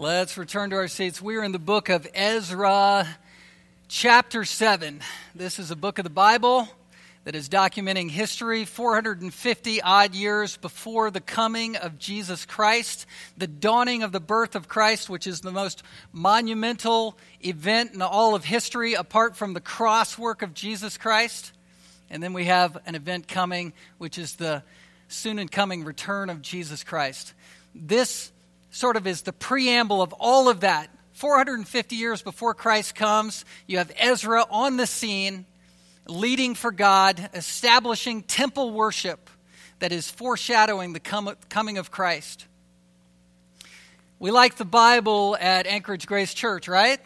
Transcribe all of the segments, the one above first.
Let's return to our seats. We are in the book of Ezra, chapter 7. This is a book of the Bible that is documenting history 450 odd years before the coming of Jesus Christ, the dawning of the birth of Christ, which is the most monumental event in all of history apart from the cross work of Jesus Christ. And then we have an event coming, which is the soon and coming return of Jesus Christ. This sort of is the preamble of all of that. 450 years before Christ comes, you have Ezra on the scene, leading for God, establishing temple worship that is foreshadowing the coming of Christ. We like the Bible at Anchorage Grace Church, right?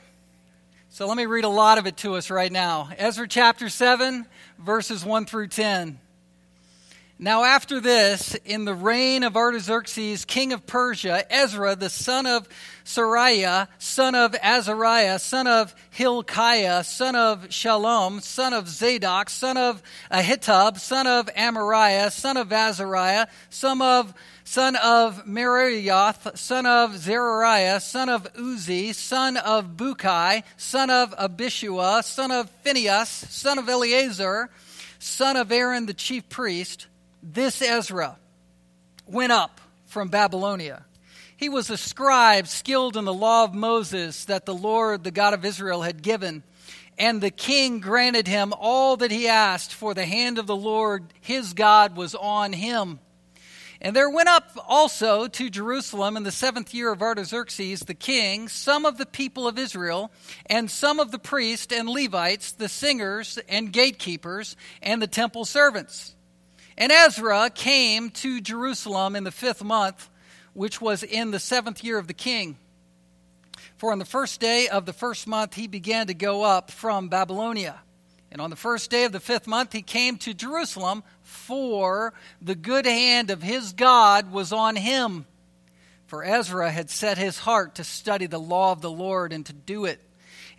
So let me read a lot of it to us right now. Ezra chapter 7, verses 1 through 10. Now, after this, in the reign of Artaxerxes, king of Persia, Ezra, the son of Seraiah, son of Azariah, son of Hilkiah, son of Shallum, son of Zadok, son of Ahitub, son of Amariah, son of Azariah, son of son of Meraioth, son of Zerahiah, son of Uzzi, son of Bukai, son of Abishua, son of Phinehas, son of Eleazar, son of Aaron the chief priest, this Ezra went up from Babylonia. He was a scribe skilled in the law of Moses that the Lord, the God of Israel, had given. And the king granted him all that he asked, for the hand of the Lord his God was on him. And there went up also to Jerusalem in the seventh year of Artaxerxes the king some of the people of Israel, and some of the priests and Levites, the singers and gatekeepers, and the temple servants. And Ezra came to Jerusalem in the fifth month, which was in the seventh year of the king. For on the first day of the first month he began to go up from Babylonia. And on the first day of the fifth month he came to Jerusalem, for the good hand of his God was on him. For Ezra had set his heart to study the law of the Lord and to do it,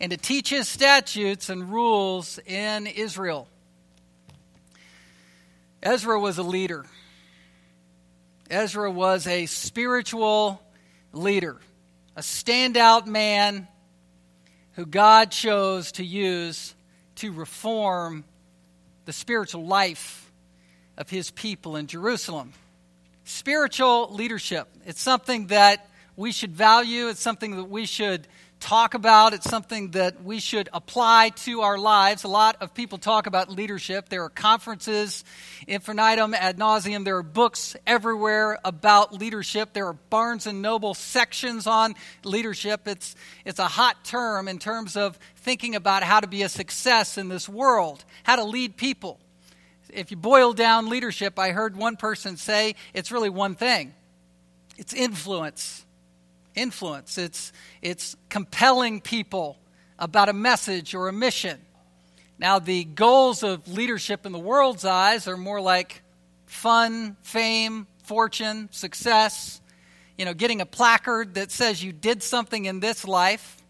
and to teach his statutes and rules in Israel. Ezra was a leader. Ezra was a spiritual leader, a standout man who God chose to use to reform the spiritual life of his people in Jerusalem. Spiritual leadership, it's something that we should value, it's something that we should talk about. It's something that we should apply to our lives. A lot of people talk about leadership. There are conferences, infinitum, ad nauseum. There are books everywhere about leadership. There are Barnes and Noble sections on leadership. It's, it's a hot term in terms of thinking about how to be a success in this world, how to lead people. If you boil down leadership, I heard one person say it's really one thing it's influence influence, it's, it's compelling people about a message or a mission. Now, the goals of leadership in the world's eyes are more like fun, fame, fortune, success, you know, getting a placard that says you did something in this life.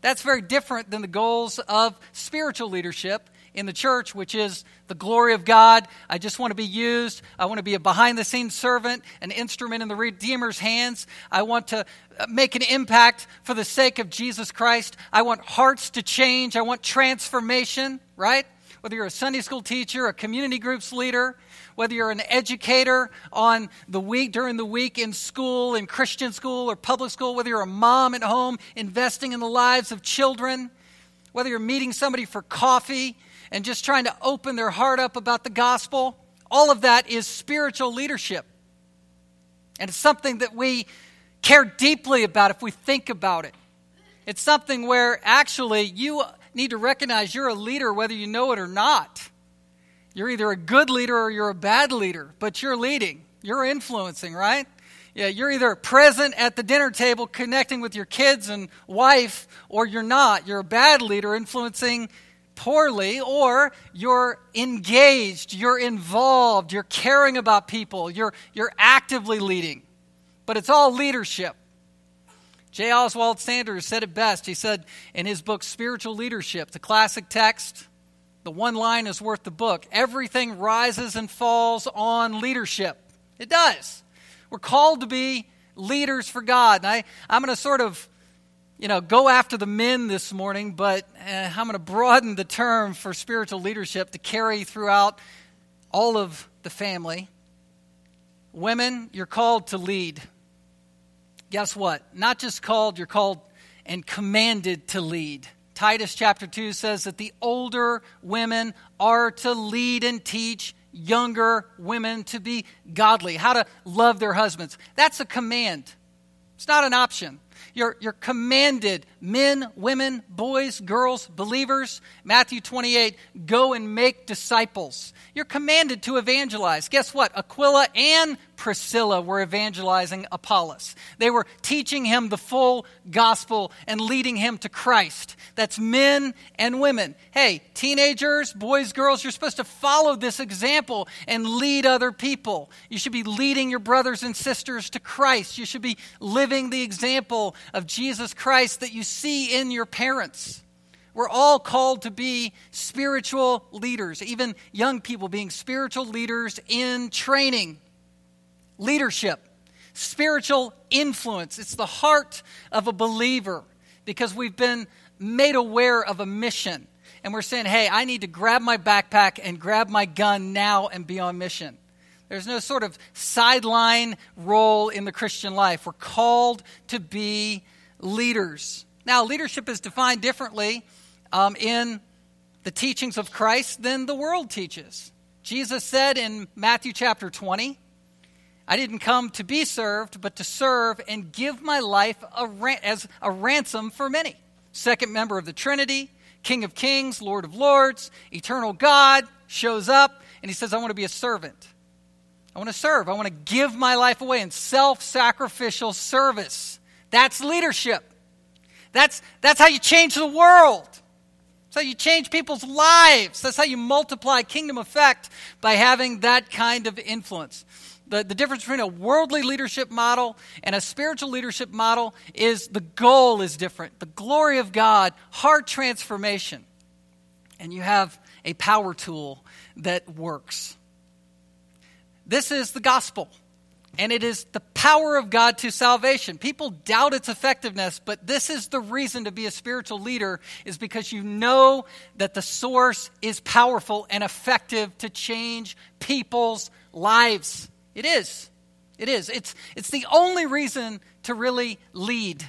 That's very different than the goals of spiritual leadership in the church, which is the glory of God. I just want to be used. I want to be a behind the scenes servant, an instrument in the Redeemer's hands. I want to make an impact for the sake of Jesus Christ. I want hearts to change. I want transformation, right? Whether you're a Sunday school teacher, a community groups leader, whether you're an educator on the week during the week in school, in Christian school or public school, whether you're a mom at home investing in the lives of children, whether you're meeting somebody for coffee and just trying to open their heart up about the gospel, all of that is spiritual leadership. And it's something that we care deeply about if we think about it. It's something where actually you need to recognize you're a leader whether you know it or not. You're either a good leader or you're a bad leader, but you're leading. You're influencing, right? Yeah, you're either present at the dinner table connecting with your kids and wife, or you're not. You're a bad leader influencing poorly, or you're engaged, you're involved, you're caring about people, you're, you're actively leading. But it's all leadership. J. Oswald Sanders said it best. He said in his book, Spiritual Leadership, the classic text, the one line is worth the book. Everything rises and falls on leadership. It does. We're called to be leaders for God. And I, I'm going to sort of you know, go after the men this morning, but uh, I'm going to broaden the term for spiritual leadership to carry throughout all of the family. Women, you're called to lead. Guess what? Not just called, you're called and commanded to lead. Titus chapter 2 says that the older women are to lead and teach younger women to be godly, how to love their husbands. That's a command, it's not an option. You're, you're commanded, men, women, boys, girls, believers. Matthew 28, go and make disciples. You're commanded to evangelize. Guess what? Aquila and Priscilla were evangelizing Apollos. They were teaching him the full gospel and leading him to Christ. That's men and women. Hey, teenagers, boys, girls, you're supposed to follow this example and lead other people. You should be leading your brothers and sisters to Christ. You should be living the example of Jesus Christ that you see in your parents. We're all called to be spiritual leaders, even young people being spiritual leaders in training. Leadership, spiritual influence. It's the heart of a believer because we've been made aware of a mission. And we're saying, hey, I need to grab my backpack and grab my gun now and be on mission. There's no sort of sideline role in the Christian life. We're called to be leaders. Now, leadership is defined differently um, in the teachings of Christ than the world teaches. Jesus said in Matthew chapter 20, I didn't come to be served, but to serve and give my life a ran- as a ransom for many. Second member of the Trinity, King of Kings, Lord of Lords, eternal God shows up and he says, I want to be a servant. I want to serve. I want to give my life away in self sacrificial service. That's leadership. That's, that's how you change the world. That's how you change people's lives. That's how you multiply kingdom effect by having that kind of influence. The, the difference between a worldly leadership model and a spiritual leadership model is the goal is different. The glory of God, heart transformation. And you have a power tool that works. This is the gospel and it is the power of God to salvation. People doubt its effectiveness, but this is the reason to be a spiritual leader is because you know that the source is powerful and effective to change people's lives. It is. It is. It's, it's the only reason to really lead.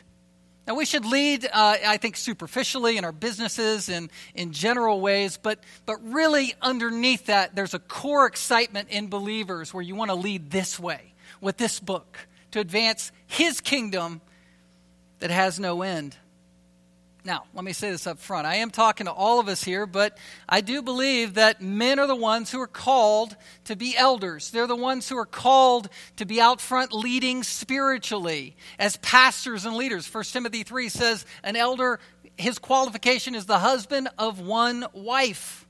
Now, we should lead, uh, I think, superficially in our businesses and in general ways, but, but really underneath that, there's a core excitement in believers where you want to lead this way with this book to advance his kingdom that has no end. Now, let me say this up front. I am talking to all of us here, but I do believe that men are the ones who are called to be elders. They're the ones who are called to be out front leading spiritually as pastors and leaders. 1 Timothy 3 says, An elder, his qualification is the husband of one wife.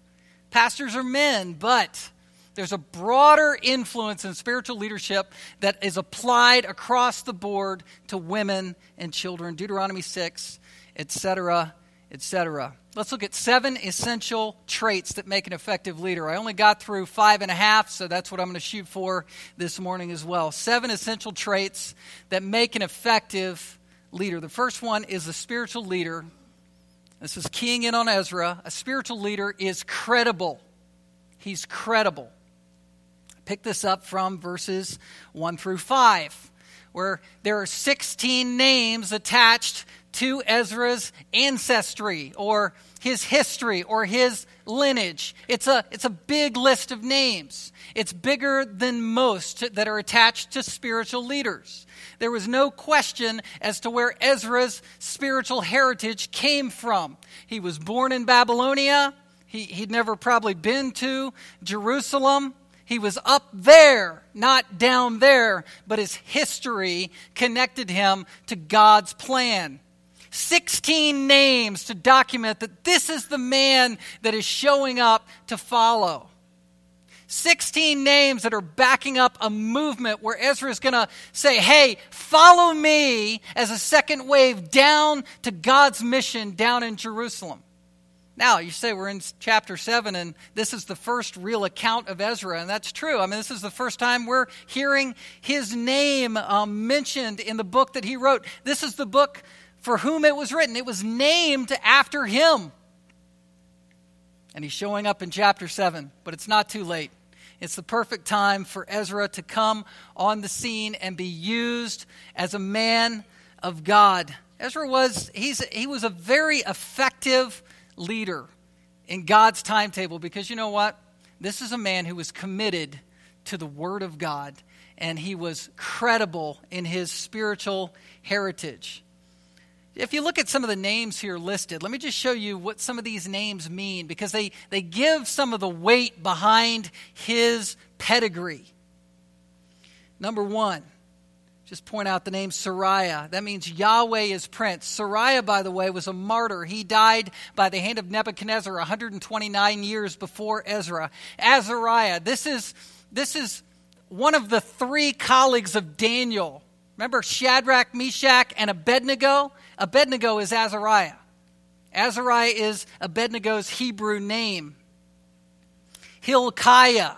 Pastors are men, but there's a broader influence in spiritual leadership that is applied across the board to women and children. Deuteronomy 6, etc., etc. Let's look at seven essential traits that make an effective leader. I only got through five and a half, so that's what I'm going to shoot for this morning as well. Seven essential traits that make an effective leader. The first one is a spiritual leader. This is keying in on Ezra. A spiritual leader is credible. He's credible. Pick this up from verses 1 through 5, where there are 16 names attached to Ezra's ancestry or his history or his lineage. It's a, it's a big list of names. It's bigger than most that are attached to spiritual leaders. There was no question as to where Ezra's spiritual heritage came from. He was born in Babylonia. He, he'd never probably been to Jerusalem. He was up there, not down there, but his history connected him to God's plan. 16 names to document that this is the man that is showing up to follow. 16 names that are backing up a movement where Ezra is going to say, Hey, follow me as a second wave down to God's mission down in Jerusalem. Now, you say we're in chapter 7, and this is the first real account of Ezra, and that's true. I mean, this is the first time we're hearing his name um, mentioned in the book that he wrote. This is the book for whom it was written. It was named after him. And he's showing up in chapter 7, but it's not too late. It's the perfect time for Ezra to come on the scene and be used as a man of God. Ezra was he's he was a very effective leader in God's timetable because you know what? This is a man who was committed to the word of God and he was credible in his spiritual heritage. If you look at some of the names here listed, let me just show you what some of these names mean because they, they give some of the weight behind his pedigree. Number one, just point out the name Seraiah. That means Yahweh is prince. Seraiah, by the way, was a martyr. He died by the hand of Nebuchadnezzar 129 years before Ezra. Azariah, this is, this is one of the three colleagues of Daniel. Remember Shadrach, Meshach, and Abednego? Abednego is Azariah. Azariah is Abednego's Hebrew name. Hilkiah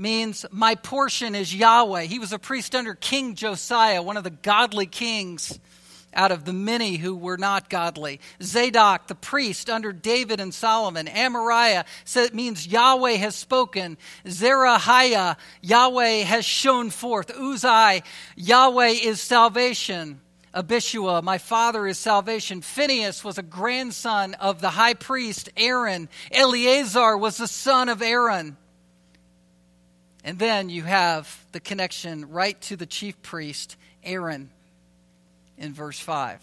means my portion is Yahweh. He was a priest under King Josiah, one of the godly kings out of the many who were not godly. Zadok, the priest under David and Solomon. Amariah it means Yahweh has spoken. Zerahiah, Yahweh has shown forth. Uzai, Yahweh is salvation. Abishua, my father is salvation. Phinehas was a grandson of the high priest Aaron. Eleazar was the son of Aaron. And then you have the connection right to the chief priest, Aaron, in verse 5.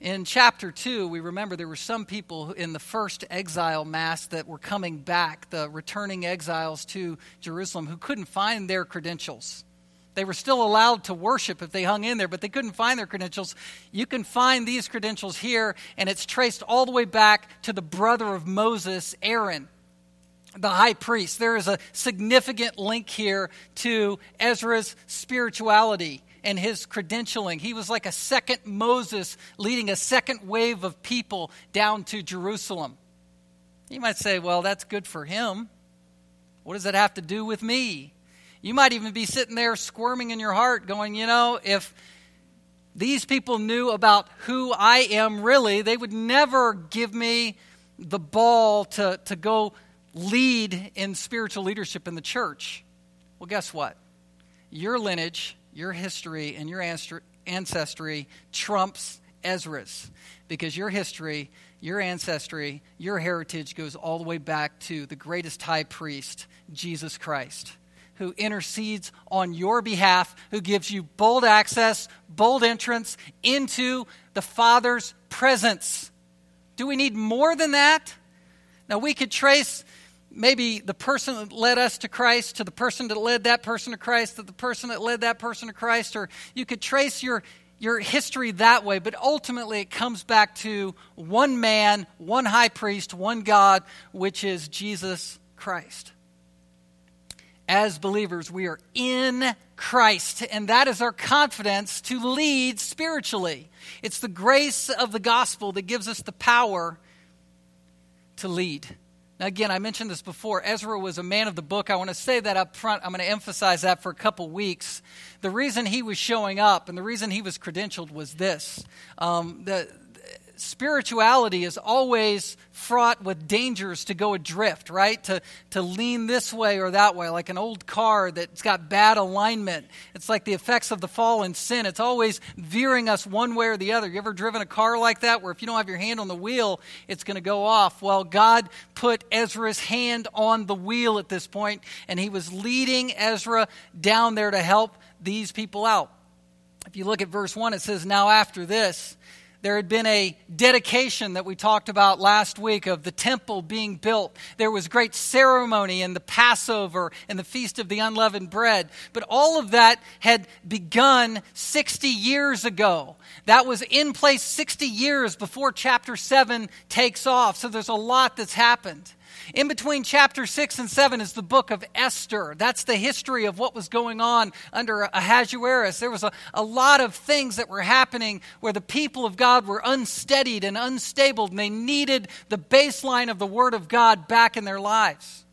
In chapter 2, we remember there were some people in the first exile mass that were coming back, the returning exiles to Jerusalem, who couldn't find their credentials. They were still allowed to worship if they hung in there, but they couldn't find their credentials. You can find these credentials here, and it's traced all the way back to the brother of Moses, Aaron, the high priest. There is a significant link here to Ezra's spirituality and his credentialing. He was like a second Moses leading a second wave of people down to Jerusalem. You might say, well, that's good for him. What does that have to do with me? You might even be sitting there squirming in your heart, going, you know, if these people knew about who I am really, they would never give me the ball to, to go lead in spiritual leadership in the church. Well, guess what? Your lineage, your history, and your ancestry trumps Ezra's because your history, your ancestry, your heritage goes all the way back to the greatest high priest, Jesus Christ who intercedes on your behalf, who gives you bold access, bold entrance into the Father's presence. Do we need more than that? Now, we could trace maybe the person that led us to Christ to the person that led that person to Christ to the person that led that person to Christ, or you could trace your, your history that way, but ultimately it comes back to one man, one high priest, one God, which is Jesus Christ as believers, we are in Christ, and that is our confidence to lead spiritually. It's the grace of the gospel that gives us the power to lead. Again, I mentioned this before. Ezra was a man of the book. I want to say that up front. I'm going to emphasize that for a couple weeks. The reason he was showing up and the reason he was credentialed was this. Um, the, spirituality is always fraught with dangers to go adrift, right? To, to lean this way or that way, like an old car that's got bad alignment. It's like the effects of the fall and sin. It's always veering us one way or the other. You ever driven a car like that where if you don't have your hand on the wheel, it's going to go off? Well, God put Ezra's hand on the wheel at this point, and he was leading Ezra down there to help these people out. If you look at verse 1, it says, Now after this, there had been a dedication that we talked about last week of the temple being built. There was great ceremony in the Passover and the Feast of the Unleavened Bread. But all of that had begun 60 years ago. That was in place 60 years before chapter 7 takes off. So there's a lot that's happened. In between chapter 6 and 7 is the book of Esther. That's the history of what was going on under Ahasuerus. There was a, a lot of things that were happening where the people of God were unsteadied and unstable, and they needed the baseline of the Word of God back in their lives.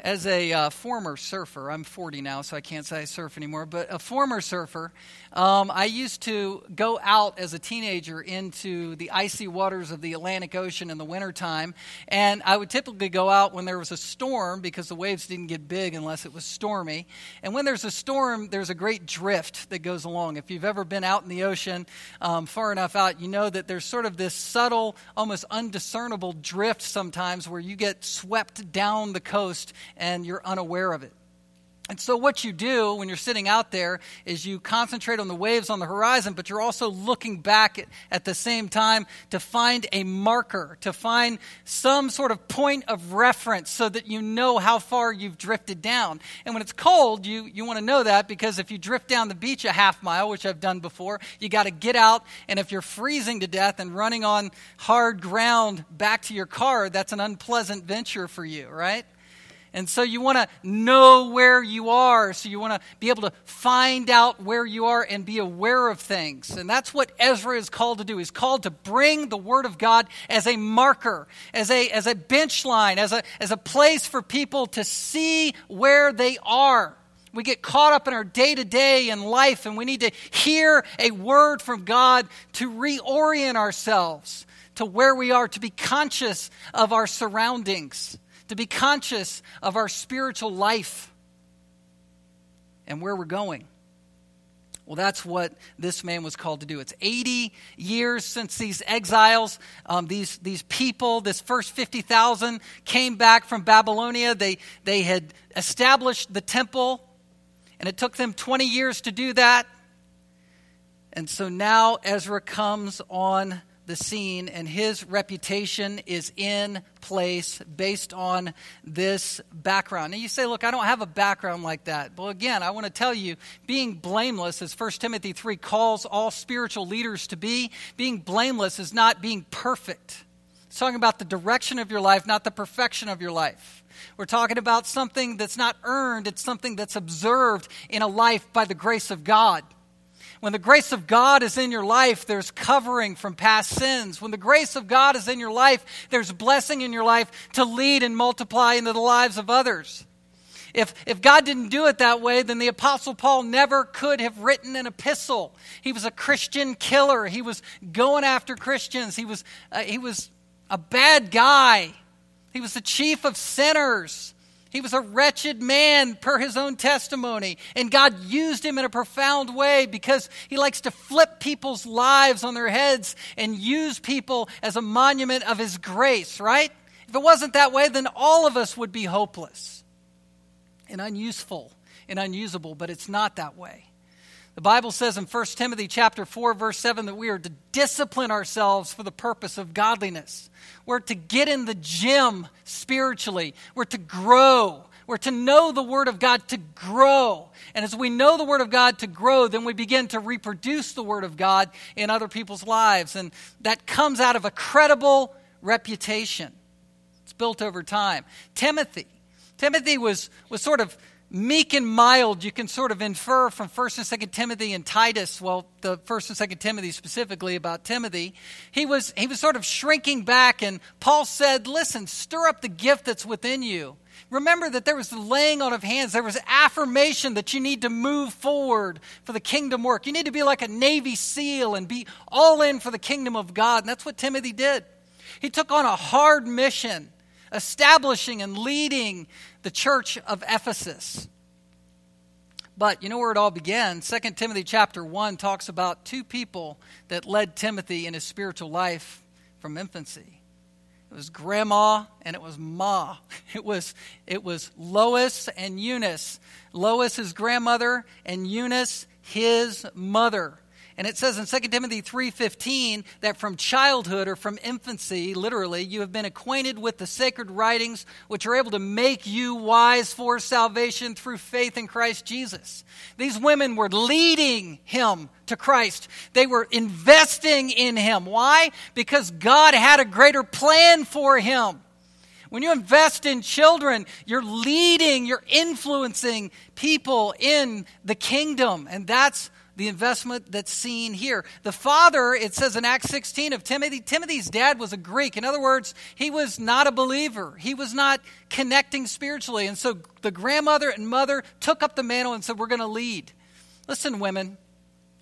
As a uh, former surfer, I'm 40 now, so I can't say I surf anymore, but a former surfer, um, I used to go out as a teenager into the icy waters of the Atlantic Ocean in the wintertime. And I would typically go out when there was a storm because the waves didn't get big unless it was stormy. And when there's a storm, there's a great drift that goes along. If you've ever been out in the ocean um, far enough out, you know that there's sort of this subtle, almost undiscernible drift sometimes where you get swept down the coast and you're unaware of it. And so, what you do when you're sitting out there is you concentrate on the waves on the horizon, but you're also looking back at, at, the same time to find a marker, to find some sort of point of reference so that you know how far you've drifted down. And when it's cold, you, you want to know that because if you drift down the beach a half mile, which I've done before, you got to get out. And if you're freezing to death and running on hard ground back to your car, that's an unpleasant venture for you, right? And so you want to know where you are. So you want to be able to find out where you are and be aware of things. And that's what Ezra is called to do. He's called to bring the Word of God as a marker, as a, as a bench line, as a, as a place for people to see where they are. We get caught up in our day to day in life, and we need to hear a word from God to reorient ourselves to where we are, to be conscious of our surroundings to be conscious of our spiritual life and where we're going. Well, that's what this man was called to do. It's 80 years since these exiles, um, these, these people, this first 50,000 came back from Babylonia. They, they had established the temple, and it took them 20 years to do that. And so now Ezra comes on the scene, and his reputation is in place based on this background. And you say, Look, I don't have a background like that. Well, again, I want to tell you, being blameless, as 1 Timothy 3 calls all spiritual leaders to be, being blameless is not being perfect. It's talking about the direction of your life, not the perfection of your life. We're talking about something that's not earned, it's something that's observed in a life by the grace of God. When the grace of God is in your life, there's covering from past sins. When the grace of God is in your life, there's blessing in your life to lead and multiply into the lives of others. If, if God didn't do it that way, then the Apostle Paul never could have written an epistle. He was a Christian killer. He was going after Christians. He was, uh, he was a bad guy. He was the chief of sinners. He was a wretched man, per his own testimony. And God used him in a profound way because he likes to flip people's lives on their heads and use people as a monument of his grace, right? If it wasn't that way, then all of us would be hopeless and unuseful and unusable, but it's not that way. The Bible says in 1 Timothy chapter 4 verse 7 that we are to discipline ourselves for the purpose of godliness. We're to get in the gym spiritually. We're to grow. We're to know the Word of God to grow. And as we know the Word of God to grow, then we begin to reproduce the Word of God in other people's lives. And that comes out of a credible reputation. It's built over time. Timothy. Timothy was, was sort of meek and mild you can sort of infer from 1st and 2nd timothy and titus well the 1st and 2nd timothy specifically about timothy he was he was sort of shrinking back and paul said listen stir up the gift that's within you. Remember that there was the laying on of hands. There was affirmation that you need to move forward for the kingdom work. You need to be like a navy seal and be all in for the kingdom of god. And that's what timothy did. He took on a hard mission establishing and leading the church of Ephesus. But you know where it all began? 2 Timothy chapter 1 talks about two people that led Timothy in his spiritual life from infancy. It was grandma and it was ma. It was, it was Lois and Eunice. Lois, his grandmother, and Eunice, his mother. And it says in 2 Timothy 3:15 that from childhood or from infancy, literally, you have been acquainted with the sacred writings which are able to make you wise for salvation through faith in Christ Jesus. These women were leading him to Christ. They were investing in him. Why? Because God had a greater plan for him. When you invest in children, you're leading, you're influencing people in the kingdom. And that's the investment that's seen here. The father, it says in Acts 16 of Timothy, Timothy's dad was a Greek. In other words, he was not a believer. He was not connecting spiritually. And so the grandmother and mother took up the mantle and said, We're going to lead. Listen, women,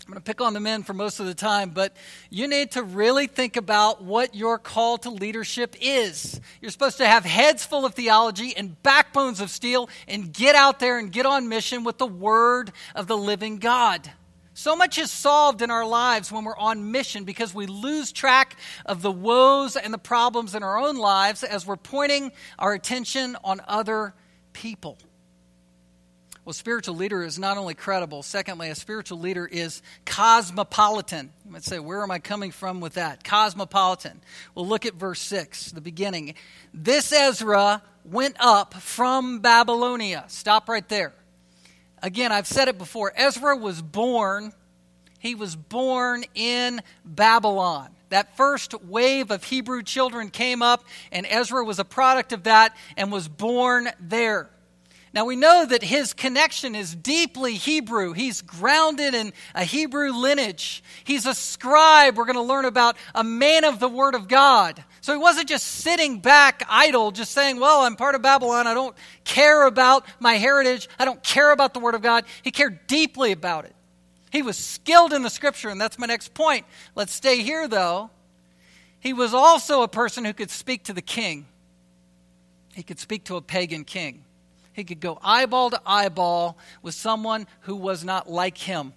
I'm going to pick on the men for most of the time, but you need to really think about what your call to leadership is. You're supposed to have heads full of theology and backbones of steel and get out there and get on mission with the word of the living God. So much is solved in our lives when we're on mission because we lose track of the woes and the problems in our own lives as we're pointing our attention on other people. Well, spiritual leader is not only credible, secondly, a spiritual leader is cosmopolitan. You might say, where am I coming from with that? Cosmopolitan. Well, look at verse 6, the beginning. This Ezra went up from Babylonia. Stop right there. Again, I've said it before. Ezra was born, he was born in Babylon. That first wave of Hebrew children came up, and Ezra was a product of that and was born there. Now we know that his connection is deeply Hebrew. He's grounded in a Hebrew lineage. He's a scribe. We're going to learn about a man of the Word of God. So he wasn't just sitting back idle, just saying, Well, I'm part of Babylon. I don't care about my heritage. I don't care about the Word of God. He cared deeply about it. He was skilled in the Scripture, and that's my next point. Let's stay here, though. He was also a person who could speak to the king, he could speak to a pagan king. He could go eyeball to eyeball with someone who was not like him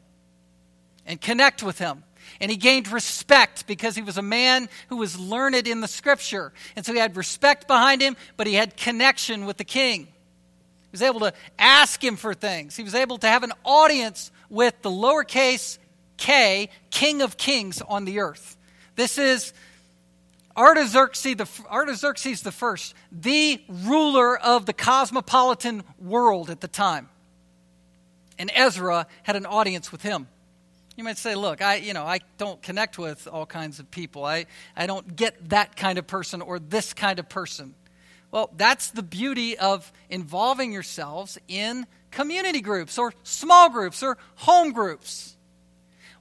and connect with him. And he gained respect because he was a man who was learned in the scripture. And so he had respect behind him, but he had connection with the king. He was able to ask him for things. He was able to have an audience with the lowercase k, King of Kings on the earth. This is Artaxerxes the, Artaxerxes the first, the ruler of the cosmopolitan world at the time. And Ezra had an audience with him. You might say, look, I, you know, I don't connect with all kinds of people. I, I don't get that kind of person or this kind of person. Well, that's the beauty of involving yourselves in community groups or small groups or home groups.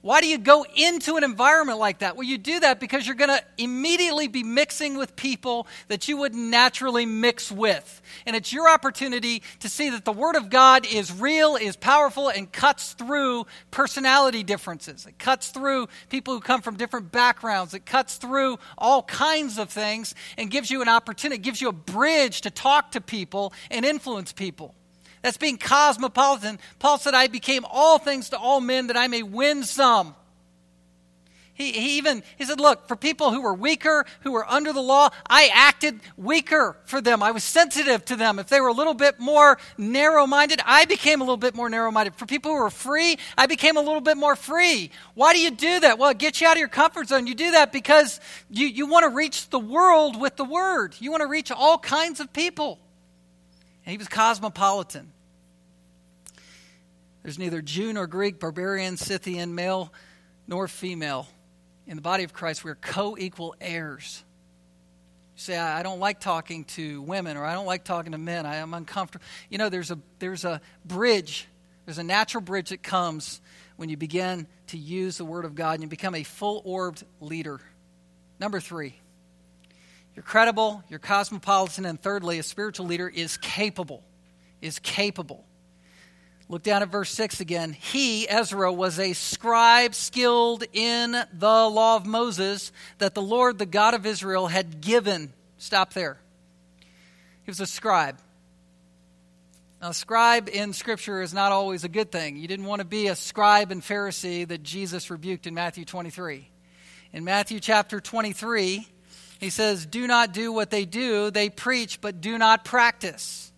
Why do you go into an environment like that? Well, you do that because you're going to immediately be mixing with people that you would naturally mix with. And it's your opportunity to see that the Word of God is real, is powerful, and cuts through personality differences. It cuts through people who come from different backgrounds. It cuts through all kinds of things and gives you an opportunity, gives you a bridge to talk to people and influence people. That's being cosmopolitan. Paul said, I became all things to all men that I may win some. He, he even he said, Look, for people who were weaker, who were under the law, I acted weaker for them. I was sensitive to them. If they were a little bit more narrow minded, I became a little bit more narrow minded. For people who were free, I became a little bit more free. Why do you do that? Well, it gets you out of your comfort zone. You do that because you, you want to reach the world with the word, you want to reach all kinds of people. And he was cosmopolitan. There's neither Jew nor Greek, barbarian, Scythian, male nor female. In the body of Christ, we're co equal heirs. You say, I don't like talking to women or I don't like talking to men. I am uncomfortable. You know, there's a, there's a bridge, there's a natural bridge that comes when you begin to use the Word of God and you become a full orbed leader. Number three, you're credible, you're cosmopolitan, and thirdly, a spiritual leader is capable. Is capable. Look down at verse 6 again. He, Ezra, was a scribe skilled in the law of Moses that the Lord, the God of Israel, had given. Stop there. He was a scribe. Now, a scribe in Scripture is not always a good thing. You didn't want to be a scribe and Pharisee that Jesus rebuked in Matthew 23. In Matthew chapter 23, he says, Do not do what they do. They preach, but do not practice.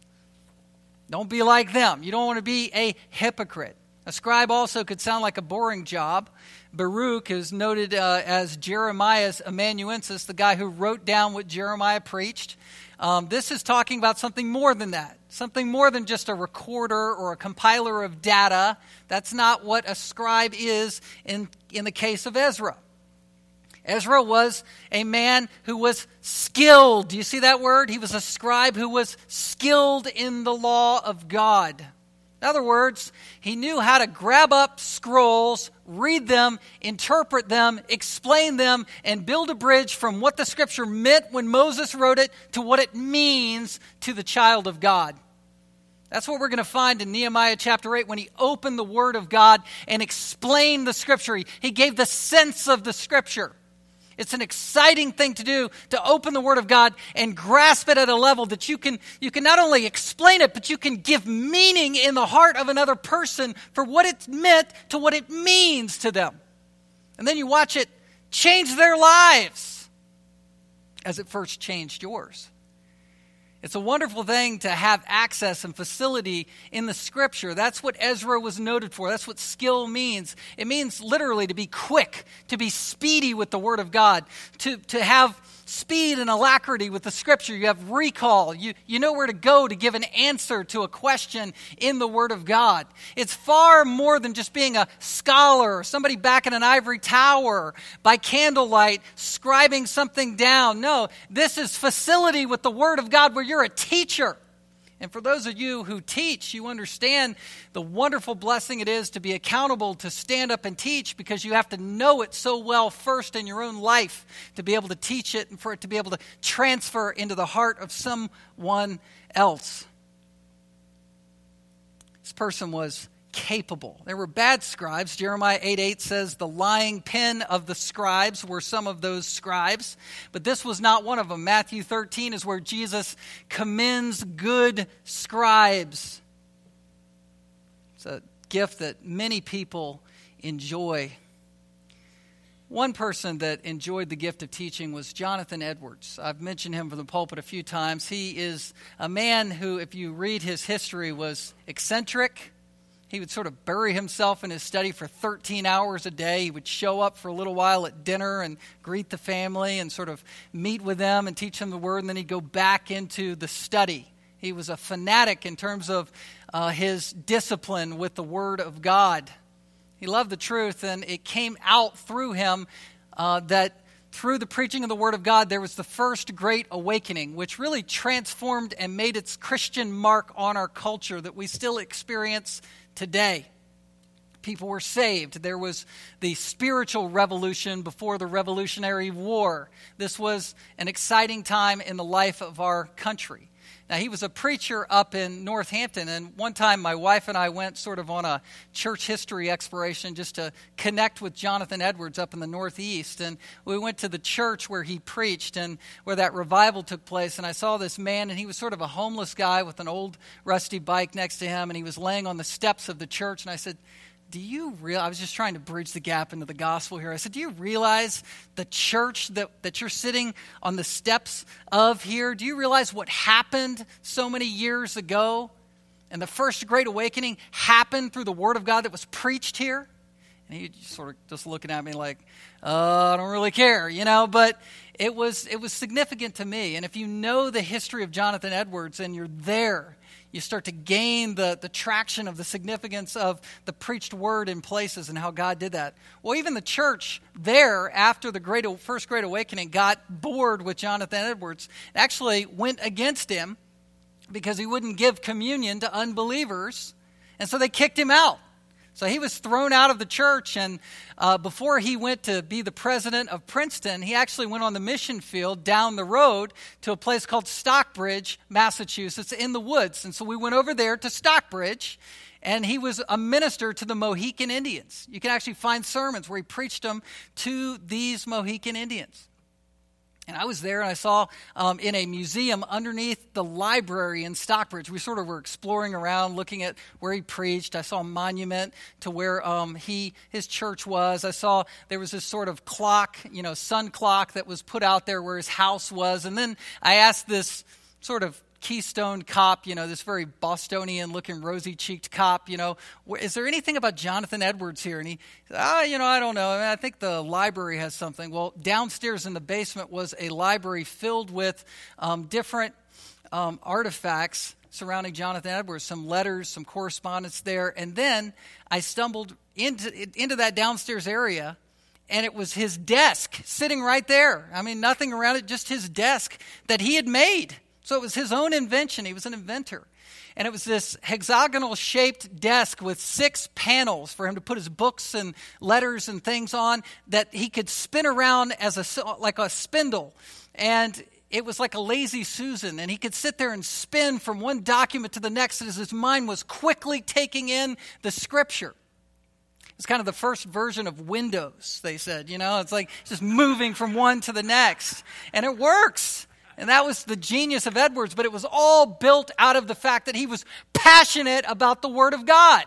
Don't be like them. You don't want to be a hypocrite. A scribe also could sound like a boring job. Baruch is noted uh, as Jeremiah's amanuensis, the guy who wrote down what Jeremiah preached. Um, this is talking about something more than that, something more than just a recorder or a compiler of data. That's not what a scribe is in, in the case of Ezra. Ezra was a man who was skilled. Do you see that word? He was a scribe who was skilled in the law of God. In other words, he knew how to grab up scrolls, read them, interpret them, explain them, and build a bridge from what the scripture meant when Moses wrote it to what it means to the child of God. That's what we're going to find in Nehemiah chapter 8 when he opened the Word of God and explained the Scripture. He gave the sense of the Scripture. It's an exciting thing to do to open the Word of God and grasp it at a level that you can, you can not only explain it, but you can give meaning in the heart of another person for what it meant to what it means to them. And then you watch it change their lives as it first changed yours. It's a wonderful thing to have access and facility in the scripture. That's what Ezra was noted for. That's what skill means. It means literally to be quick, to be speedy with the word of God, to, to have speed and alacrity with the scripture. You have recall. You, you know where to go to give an answer to a question in the Word of God. It's far more than just being a scholar somebody back in an ivory tower by candlelight scribing something down. No, this is facility with the Word of God where you're a teacher. And for those of you who teach, you understand the wonderful blessing it is to be accountable to stand up and teach because you have to know it so well first in your own life to be able to teach it and for it to be able to transfer into the heart of someone else. This person was capable. There were bad scribes. Jeremiah 8 8 says the lying pen of the scribes were some of those scribes, but this was not one of them. Matthew 13 is where Jesus commends good scribes. It's a gift that many people enjoy. One person that enjoyed the gift of teaching was Jonathan Edwards. I've mentioned him from the pulpit a few times. He is a man who, if you read his history, was eccentric he would sort of bury himself in his study for 13 hours a day. He would show up for a little while at dinner and greet the family and sort of meet with them and teach them the word, and then he'd go back into the study. He was a fanatic in terms of uh, his discipline with the word of God. He loved the truth, and it came out through him uh, that through the preaching of the Word of God, there was the first great awakening, which really transformed and made its Christian mark on our culture that we still experience today. People were saved. There was the spiritual revolution before the Revolutionary War. This was an exciting time in the life of our country. Now, he was a preacher up in Northampton, and one time my wife and I went sort of on a church history exploration just to connect with Jonathan Edwards up in the Northeast. And we went to the church where he preached and where that revival took place. And I saw this man, and he was sort of a homeless guy with an old rusty bike next to him, and he was laying on the steps of the church. And I said, do you realize? I was just trying to bridge the gap into the gospel here. I said, do you realize the church that, that you're sitting on the steps of here? Do you realize what happened so many years ago? And the first great awakening happened through the word of God that was preached here? And he sort of just looking at me like, oh, I don't really care, you know, but it was, it was significant to me. And if you know the history of Jonathan Edwards and you're there, you start to gain the, the traction of the significance of the preached word in places and how God did that. Well, even the church there, after the great, first Great Awakening, got bored with Jonathan Edwards, actually went against him because he wouldn't give communion to unbelievers, and so they kicked him out. So he was thrown out of the church, and uh, before he went to be the president of Princeton, he actually went on the mission field down the road to a place called Stockbridge, Massachusetts, in the woods. And so we went over there to Stockbridge, and he was a minister to the Mohican Indians. You can actually find sermons where he preached them to these Mohican Indians. And I was there and I saw um, in a museum underneath the library in Stockbridge, we sort of were exploring around looking at where he preached. I saw a monument to where um, he, his church was. I saw there was this sort of clock, you know, sun clock that was put out there where his house was. And then I asked this sort of Keystone cop, you know, this very Bostonian looking rosy cheeked cop, you know, is there anything about Jonathan Edwards here? And he ah, you know, I don't know. I, mean, I think the library has something. Well, downstairs in the basement was a library filled with um, different um, artifacts surrounding Jonathan Edwards, some letters, some correspondence there. And then I stumbled into, into that downstairs area and it was his desk sitting right there. I mean, nothing around it, just his desk that he had made. So it was his own invention. He was an inventor. And it was this hexagonal shaped desk with six panels for him to put his books and letters and things on that he could spin around as a, like a spindle. And it was like a lazy Susan, and he could sit there and spin from one document to the next as his mind was quickly taking in the scripture. It's kind of the first version of Windows, they said. You know, it's like just moving from one to the next. And it works. And that was the genius of Edwards, but it was all built out of the fact that he was passionate about the Word of God.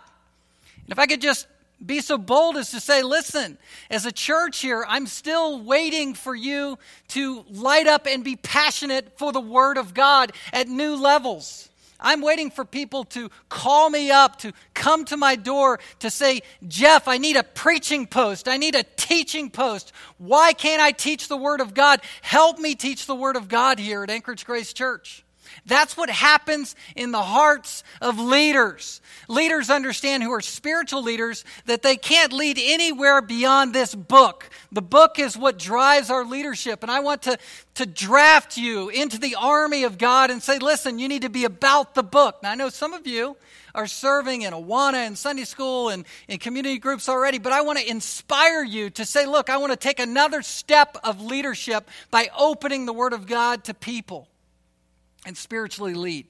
And if I could just be so bold as to say, listen, as a church here, I'm still waiting for you to light up and be passionate for the Word of God at new levels. I'm waiting for people to call me up, to come to my door, to say, Jeff, I need a preaching post. I need a teaching post. Why can't I teach the Word of God? Help me teach the Word of God here at Anchorage Grace Church. That's what happens in the hearts of leaders. Leaders understand who are spiritual leaders that they can't lead anywhere beyond this book. The book is what drives our leadership. And I want to, to draft you into the army of God and say, listen, you need to be about the book. Now, I know some of you are serving in Awana and Sunday school and in community groups already, but I want to inspire you to say, look, I want to take another step of leadership by opening the Word of God to people and spiritually lead.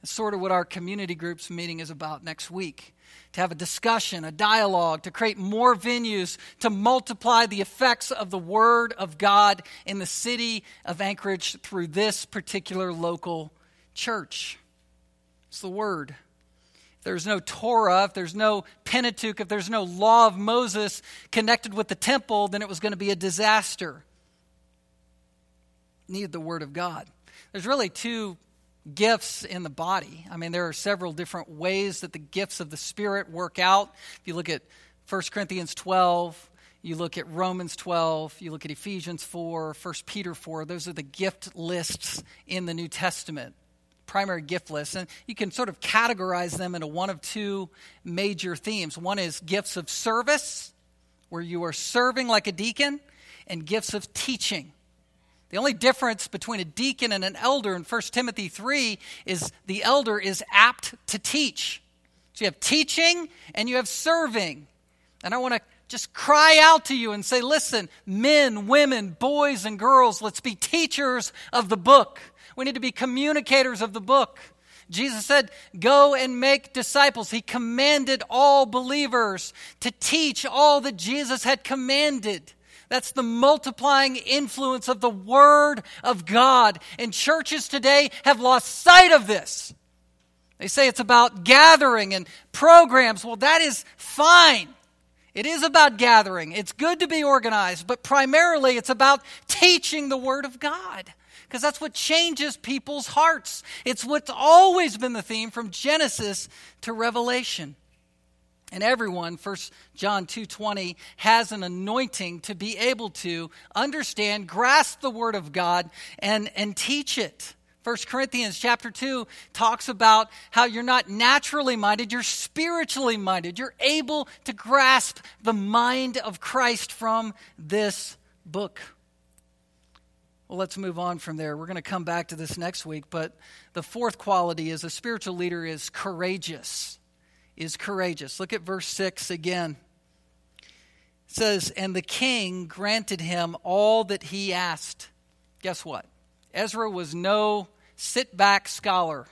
That's sort of what our community groups meeting is about next week. To have a discussion, a dialogue, to create more venues, to multiply the effects of the Word of God in the city of Anchorage through this particular local church. It's the Word. If there's no Torah, if there's no Pentateuch, if there's no law of Moses connected with the temple, then it was going to be a disaster. Need the Word of God. There's really two gifts in the body. I mean, there are several different ways that the gifts of the Spirit work out. If you look at 1 Corinthians 12, you look at Romans 12, you look at Ephesians 4, 1 Peter 4, those are the gift lists in the New Testament. Primary gift lists. And you can sort of categorize them into one of two major themes. One is gifts of service, where you are serving like a deacon, and gifts of teaching the only difference between a deacon and an elder in 1 Timothy 3 is the elder is apt to teach. So you have teaching and you have serving. And I want to just cry out to you and say, listen, men, women, boys, and girls, let's be teachers of the book. We need to be communicators of the book. Jesus said, Go and make disciples. He commanded all believers to teach all that Jesus had commanded. That's the multiplying influence of the Word of God. And churches today have lost sight of this. They say it's about gathering and programs. Well, that is fine. It is about gathering. It's good to be organized, but primarily it's about teaching the Word of God because that's what changes people's hearts. It's what's always been the theme from Genesis to Revelation. And everyone, 1 John 2:20, has an anointing to be able to understand, grasp the word of God and, and teach it. 1 Corinthians chapter 2 talks about how you're not naturally minded, you're spiritually minded. You're able to grasp the mind of Christ from this book. Well, let's move on from there. We're going to come back to this next week, but the fourth quality is a spiritual leader is courageous is courageous. Look at verse 6 again. It says, And the king granted him all that he asked. Guess what? Ezra was no sit back scholar.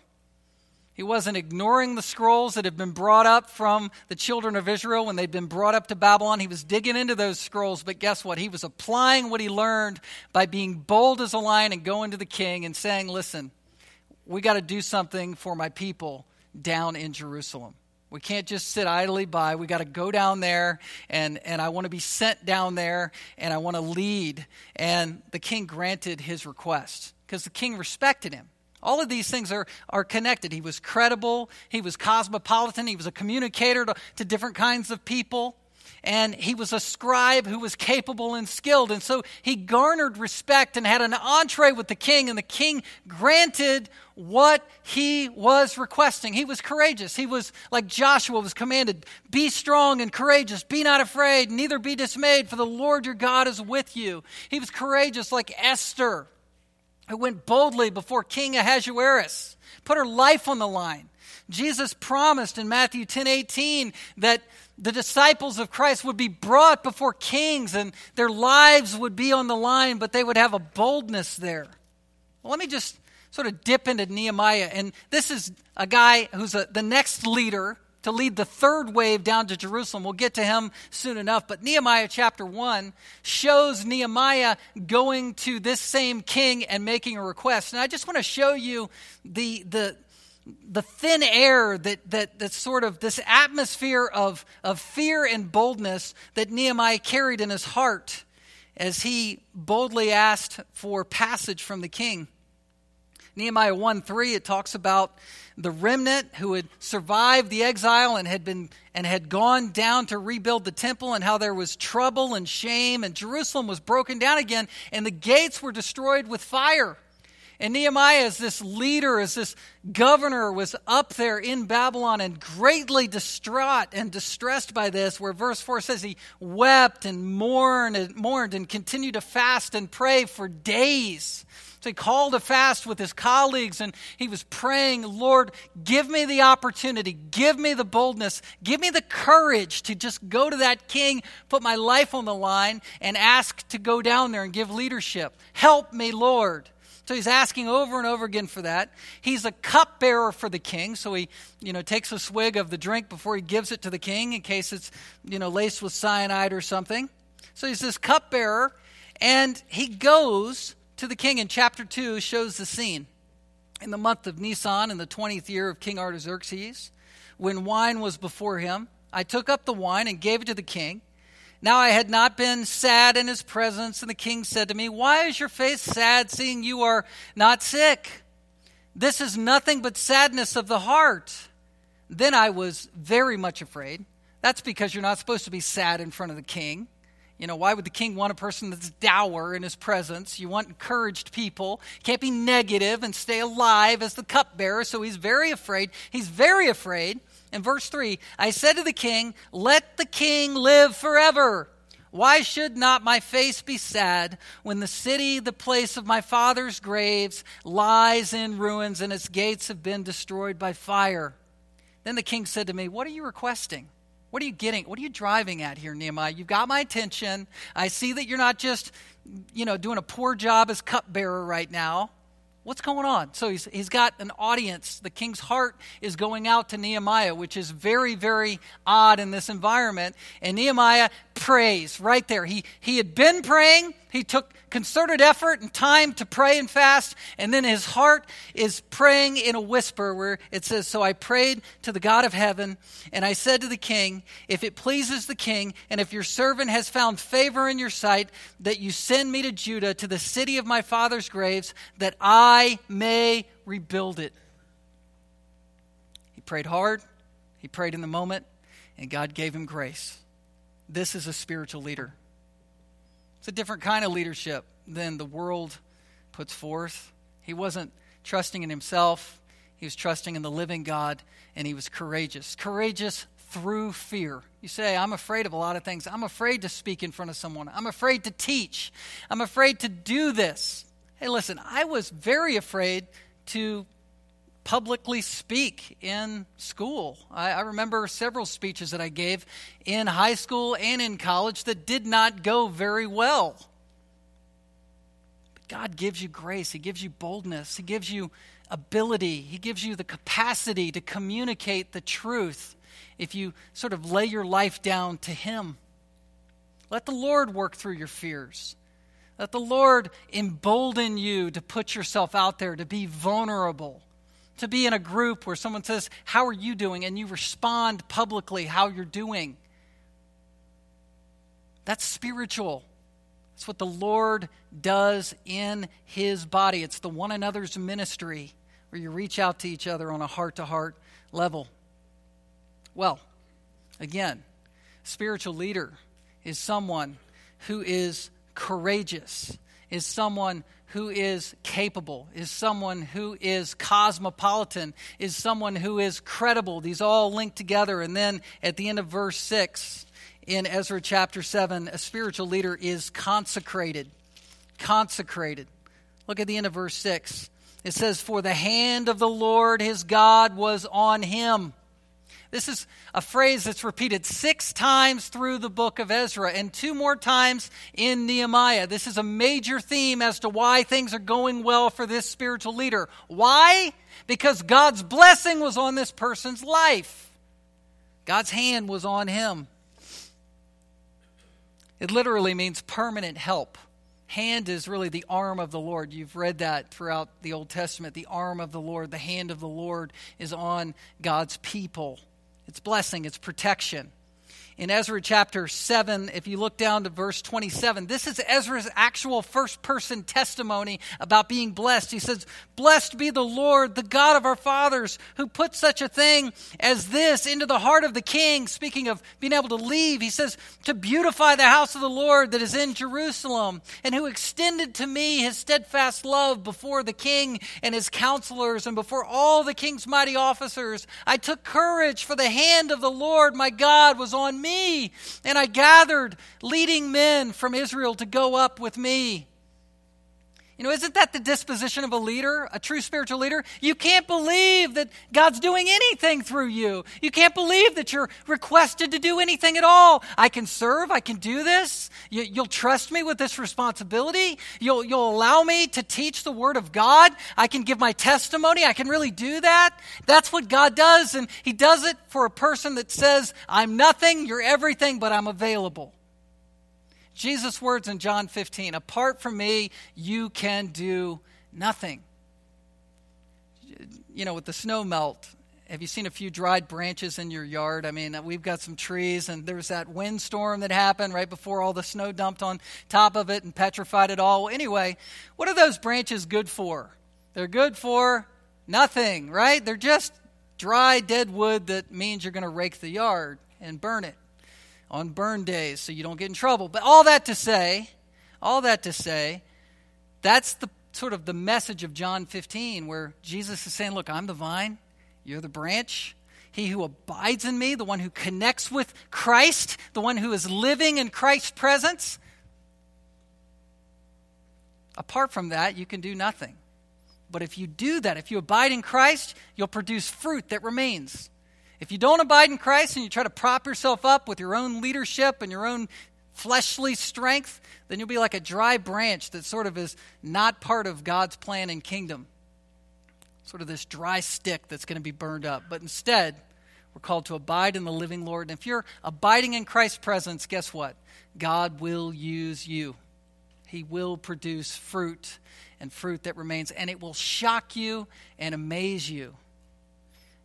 He wasn't ignoring the scrolls that had been brought up from the children of Israel when they'd been brought up to Babylon. He was digging into those scrolls, but guess what? He was applying what he learned by being bold as a lion and going to the king and saying, Listen, we got to do something for my people down in Jerusalem. We can't just sit idly by. We got to go down there, and, and I want to be sent down there, and I want to lead. And the king granted his request because the king respected him. All of these things are, are connected. He was credible, he was cosmopolitan, he was a communicator to, to different kinds of people and he was a scribe who was capable and skilled. And so he garnered respect and had an entree with the king, and the king granted what he was requesting. He was courageous. He was like Joshua was commanded be strong and courageous, be not afraid, neither be dismayed, for the Lord your God is with you. He was courageous like Esther, who went boldly before King Ahasuerus, put her life on the line Jesus promised in Matthew 10 18 that the disciples of Christ would be brought before kings and their lives would be on the line, but they would have a boldness there. Well, let me just sort of dip into Nehemiah. And this is a guy who's a, the next leader to lead the third wave down to Jerusalem. We'll get to him soon enough. But Nehemiah chapter 1 shows Nehemiah going to this same king and making a request. And I just want to show you the, the, the thin air that, that, that sort of this atmosphere of, of fear and boldness that Nehemiah carried in his heart as he boldly asked for passage from the king. Nehemiah 1 3, it talks about the remnant who had survived the exile and had been and had gone down to rebuild the temple and how there was trouble and shame and Jerusalem was broken down again and the gates were destroyed with fire. And Nehemiah, as this leader, as this governor, was up there in Babylon and greatly distraught and distressed by this, where verse 4 says he wept and mourned and mourned and continued to fast and pray for days. So he called a fast with his colleagues and he was praying, Lord, give me the opportunity, give me the boldness, give me the courage to just go to that king, put my life on the line, and ask to go down there and give leadership. Help me, Lord. So he's asking over and over again for that. He's a cupbearer for the king, so he, you know, takes a swig of the drink before he gives it to the king in case it's, you know, laced with cyanide or something. So he's this cupbearer, and he goes to the king in chapter 2 shows the scene. In the month of Nisan, in the 20th year of King Artaxerxes, when wine was before him, I took up the wine and gave it to the king. Now I had not been sad in his presence, and the king said to me, Why is your face sad, seeing you are not sick? This is nothing but sadness of the heart. Then I was very much afraid. That's because you're not supposed to be sad in front of the king. You know, why would the king want a person that's dour in his presence? You want encouraged people. Can't be negative and stay alive as the cupbearer. So he's very afraid. He's very afraid. In verse 3, I said to the king, Let the king live forever. Why should not my face be sad when the city, the place of my father's graves, lies in ruins and its gates have been destroyed by fire? Then the king said to me, What are you requesting? What are you getting? What are you driving at here, Nehemiah? You've got my attention. I see that you're not just, you know, doing a poor job as cupbearer right now. What's going on? So he's, he's got an audience. The king's heart is going out to Nehemiah, which is very, very odd in this environment. And Nehemiah prays right there. He, he had been praying, he took concerted effort and time to pray and fast, and then his heart is praying in a whisper where it says, So I prayed to the God of heaven, and I said to the king, If it pleases the king, and if your servant has found favor in your sight, that you send me to Judah, to the city of my father's graves, that I may rebuild it. He prayed hard, he prayed in the moment, and God gave him grace. This is a spiritual leader. It's a different kind of leadership than the world puts forth. He wasn't trusting in himself, he was trusting in the living God, and he was courageous. Courageous through fear. You say, I'm afraid of a lot of things. I'm afraid to speak in front of someone. I'm afraid to teach. I'm afraid to do this. Hey, listen, I was very afraid to publicly speak in school. I, I, remember several speeches that I gave in high school and in college that did not go very well. But God gives you grace, He gives you boldness, He gives you ability, He gives you the capacity to communicate the truth if you sort of lay your life down to Him. Let the Lord work through your fears. Let the Lord embolden you to put yourself out there, to be vulnerable to be in a group where someone says, How are you doing? and you respond publicly how you're doing. That's spiritual. That's what the Lord does in His body. It's the one another's ministry where you reach out to each other on a heart to heart level. Well, again, spiritual leader is someone who is courageous, is someone who is capable, is someone who is cosmopolitan, is someone who is credible. These all link together. And then at the end of verse 6 in Ezra chapter 7, a spiritual leader is consecrated. Consecrated. Look at the end of verse 6. It says, For the hand of the Lord his God was on him. This is a phrase that's repeated six times through the book of Ezra and two more times in Nehemiah. This is a major theme as to why things are going well for this spiritual leader. Why? Because God's blessing was on this person's life, God's hand was on him. It literally means permanent help. Hand is really the arm of the Lord. You've read that throughout the Old Testament. The arm of the Lord, the hand of the Lord is on God's people. It's blessing, it's protection in Ezra chapter 7, if you look down to verse 27, this is Ezra's actual first person testimony about being blessed. He says, Blessed be the Lord, the God of our fathers, who put such a thing as this into the heart of the king. Speaking of being able to leave, he says, To beautify the house of the Lord that is in Jerusalem, and who extended to me his steadfast love before the king and his counselors and before all the king's mighty officers. I took courage, for the hand of the Lord my God was on me. And I gathered leading men from Israel to go up with me. You know, isn't that the disposition of a leader, a true spiritual leader? You can't believe that God's doing anything through you. You can't believe that you're requested to do anything at all. I can serve. I can do this. You, will trust me with this responsibility. You'll, you'll allow me to teach the Word of God. I can give my testimony. I can really do that. That's what God does. And He does it for a person that says, I'm nothing, you're everything, but I'm available. Jesus' words in John 15 Apart from me, you can do nothing. You know, with the snow melt, have you seen a few dried branches in your yard? I mean, uh, we've got some trees, and there was that windstorm that happened right before all the snow dumped on top of it and petrified it all. Anyway, what are those branches good for? They're good for nothing, right? They're just dry, dead wood that means you're going to rake the yard and burn it on burn days so you don't get in trouble. But all that to say, all that to say, that's the sort of the message of John 15 where Jesus is saying, Look, I'm the vine, you're the branch. He who abides in me, the one who connects with Christ, the one who is living in Christ's presence. Apart from that, you can do nothing. But if you do that, if you abide in Christ, you'll produce fruit that remains. If you don't abide in Christ and you try to prop yourself up with your own leadership and your own fleshly strength, then you'll be like a dry branch that sort of is not part of God's plan and kingdom. Sort of this dry stick that's going to be burned up. But instead, we're called to abide in the living Lord. And if you're abiding in Christ's presence, guess what? God will use you. He will produce fruit and fruit that remains, and it will shock you and amaze you.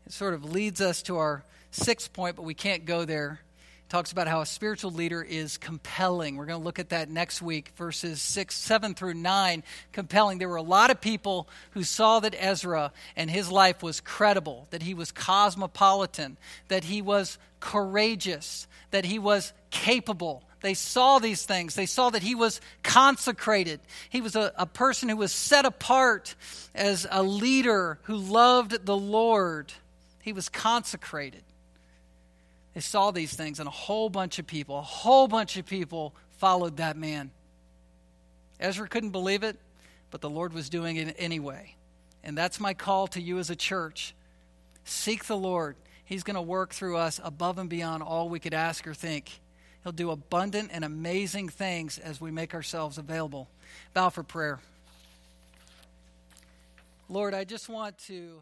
It sort of leads us to our sixth point, but we can't go there. It talks about how a spiritual leader is compelling. We're going to look at that next week, verses 6, 7 through 9. Compelling. There were a lot of people who saw that Ezra and his life was credible, that he was cosmopolitan, that he was courageous, that he was capable. They saw these things. They saw that he was consecrated. He was a, a person who was set apart as a leader who loved the Lord. He was consecrated. They saw these things, and a whole bunch of people, a whole bunch of people followed that man. Ezra couldn't believe it, but the Lord was doing it anyway. And that's my call to you as a church. Seek the Lord. He's going to work through us above and beyond all we could ask or think. He'll do abundant and amazing things as we make ourselves available. Bow for prayer. Lord, I just want to.